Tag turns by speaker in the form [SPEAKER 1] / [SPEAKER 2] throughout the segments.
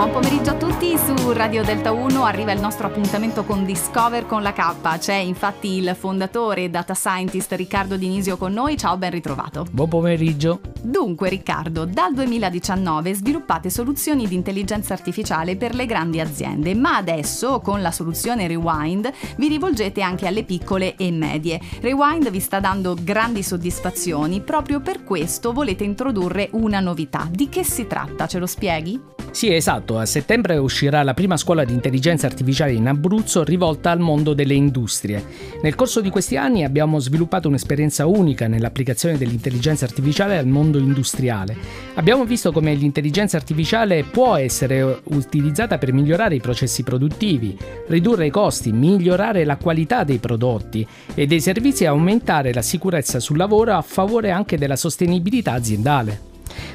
[SPEAKER 1] Buon pomeriggio a tutti su Radio Delta 1, arriva il nostro appuntamento con Discover con la K, c'è infatti il fondatore e data scientist Riccardo Dinisio con noi, ciao ben ritrovato.
[SPEAKER 2] Buon pomeriggio.
[SPEAKER 1] Dunque Riccardo, dal 2019 sviluppate soluzioni di intelligenza artificiale per le grandi aziende, ma adesso con la soluzione Rewind vi rivolgete anche alle piccole e medie. Rewind vi sta dando grandi soddisfazioni, proprio per questo volete introdurre una novità. Di che si tratta? Ce lo spieghi?
[SPEAKER 2] Sì, esatto, a settembre uscirà la prima scuola di intelligenza artificiale in Abruzzo rivolta al mondo delle industrie. Nel corso di questi anni abbiamo sviluppato un'esperienza unica nell'applicazione dell'intelligenza artificiale al mondo industriale. Abbiamo visto come l'intelligenza artificiale può essere utilizzata per migliorare i processi produttivi, ridurre i costi, migliorare la qualità dei prodotti e dei servizi e aumentare la sicurezza sul lavoro a favore anche della sostenibilità aziendale.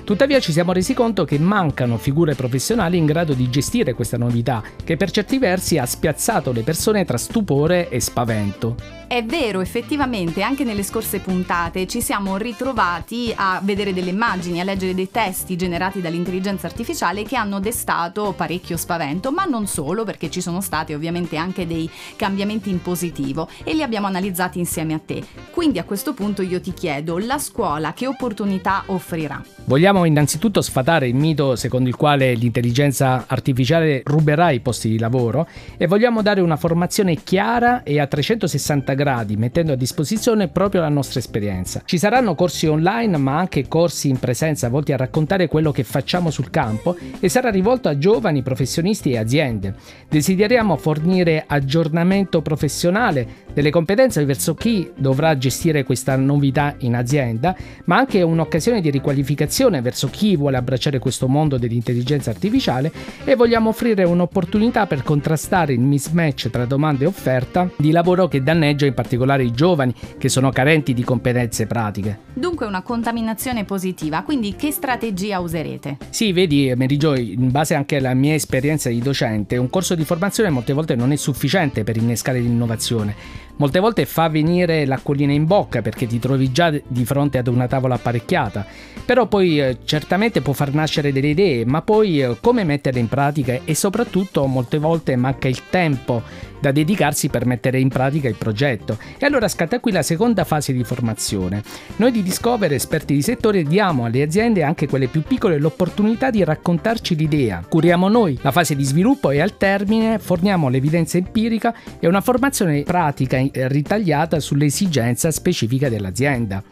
[SPEAKER 2] Tuttavia ci siamo resi conto che mancano figure professionali in grado di gestire questa novità, che per certi versi ha spiazzato le persone tra stupore e spavento.
[SPEAKER 1] È vero, effettivamente anche nelle scorse puntate ci siamo ritrovati a vedere delle immagini, a leggere dei testi generati dall'intelligenza artificiale che hanno destato parecchio spavento, ma non solo perché ci sono stati ovviamente anche dei cambiamenti in positivo e li abbiamo analizzati insieme a te. Quindi a questo punto io ti chiedo, la scuola che opportunità offrirà?
[SPEAKER 2] Vogliamo innanzitutto sfatare il mito secondo il quale l'intelligenza artificiale ruberà i posti di lavoro e vogliamo dare una formazione chiara e a 360 gradi, mettendo a disposizione proprio la nostra esperienza. Ci saranno corsi online, ma anche corsi in presenza volti a raccontare quello che facciamo sul campo e sarà rivolto a giovani professionisti e aziende. Desideriamo fornire aggiornamento professionale delle competenze verso chi dovrà gestire questa novità in azienda, ma anche un'occasione di riqualificazione verso chi vuole abbracciare questo mondo dell'intelligenza artificiale e vogliamo offrire un'opportunità per contrastare il mismatch tra domanda e offerta di lavoro che danneggia in particolare i giovani che sono carenti di competenze pratiche.
[SPEAKER 1] Dunque una contaminazione positiva, quindi che strategia userete?
[SPEAKER 2] Sì, vedi Mary Joy, in base anche alla mia esperienza di docente, un corso di formazione molte volte non è sufficiente per innescare l'innovazione molte volte fa venire l'acquolina in bocca perché ti trovi già di fronte ad una tavola apparecchiata, però poi eh, certamente può far nascere delle idee, ma poi eh, come metterle in pratica e soprattutto molte volte manca il tempo da dedicarsi per mettere in pratica il progetto. E allora scatta qui la seconda fase di formazione. Noi di Discover, esperti di settore, diamo alle aziende, anche quelle più piccole, l'opportunità di raccontarci l'idea. Curiamo noi la fase di sviluppo e al termine forniamo l'evidenza empirica e una formazione pratica ritagliata sull'esigenza specifica dell'azienda.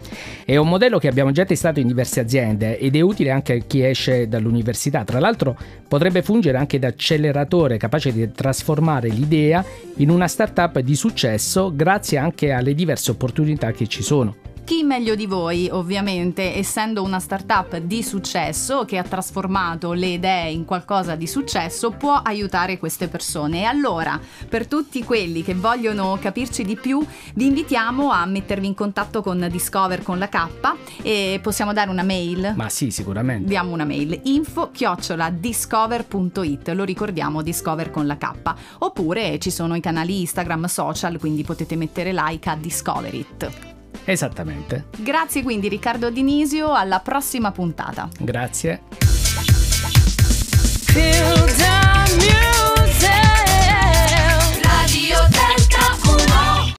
[SPEAKER 2] È un modello che abbiamo già testato in diverse aziende ed è utile anche a chi esce dall'università. Tra l'altro potrebbe fungere anche da acceleratore capace di trasformare l'idea in una startup di successo grazie anche alle diverse opportunità che ci sono.
[SPEAKER 1] Chi meglio di voi, ovviamente, essendo una startup di successo che ha trasformato le idee in qualcosa di successo, può aiutare queste persone. E allora, per tutti quelli che vogliono capirci di più, vi invitiamo a mettervi in contatto con Discover con la K e possiamo dare una mail?
[SPEAKER 2] Ma sì, sicuramente.
[SPEAKER 1] Diamo una mail info chiocciola discover.it, lo ricordiamo Discover con la K. Oppure ci sono i canali Instagram, social, quindi potete mettere like a Discover It.
[SPEAKER 2] Esattamente.
[SPEAKER 1] Grazie quindi Riccardo Dinisio, alla prossima puntata.
[SPEAKER 2] Grazie.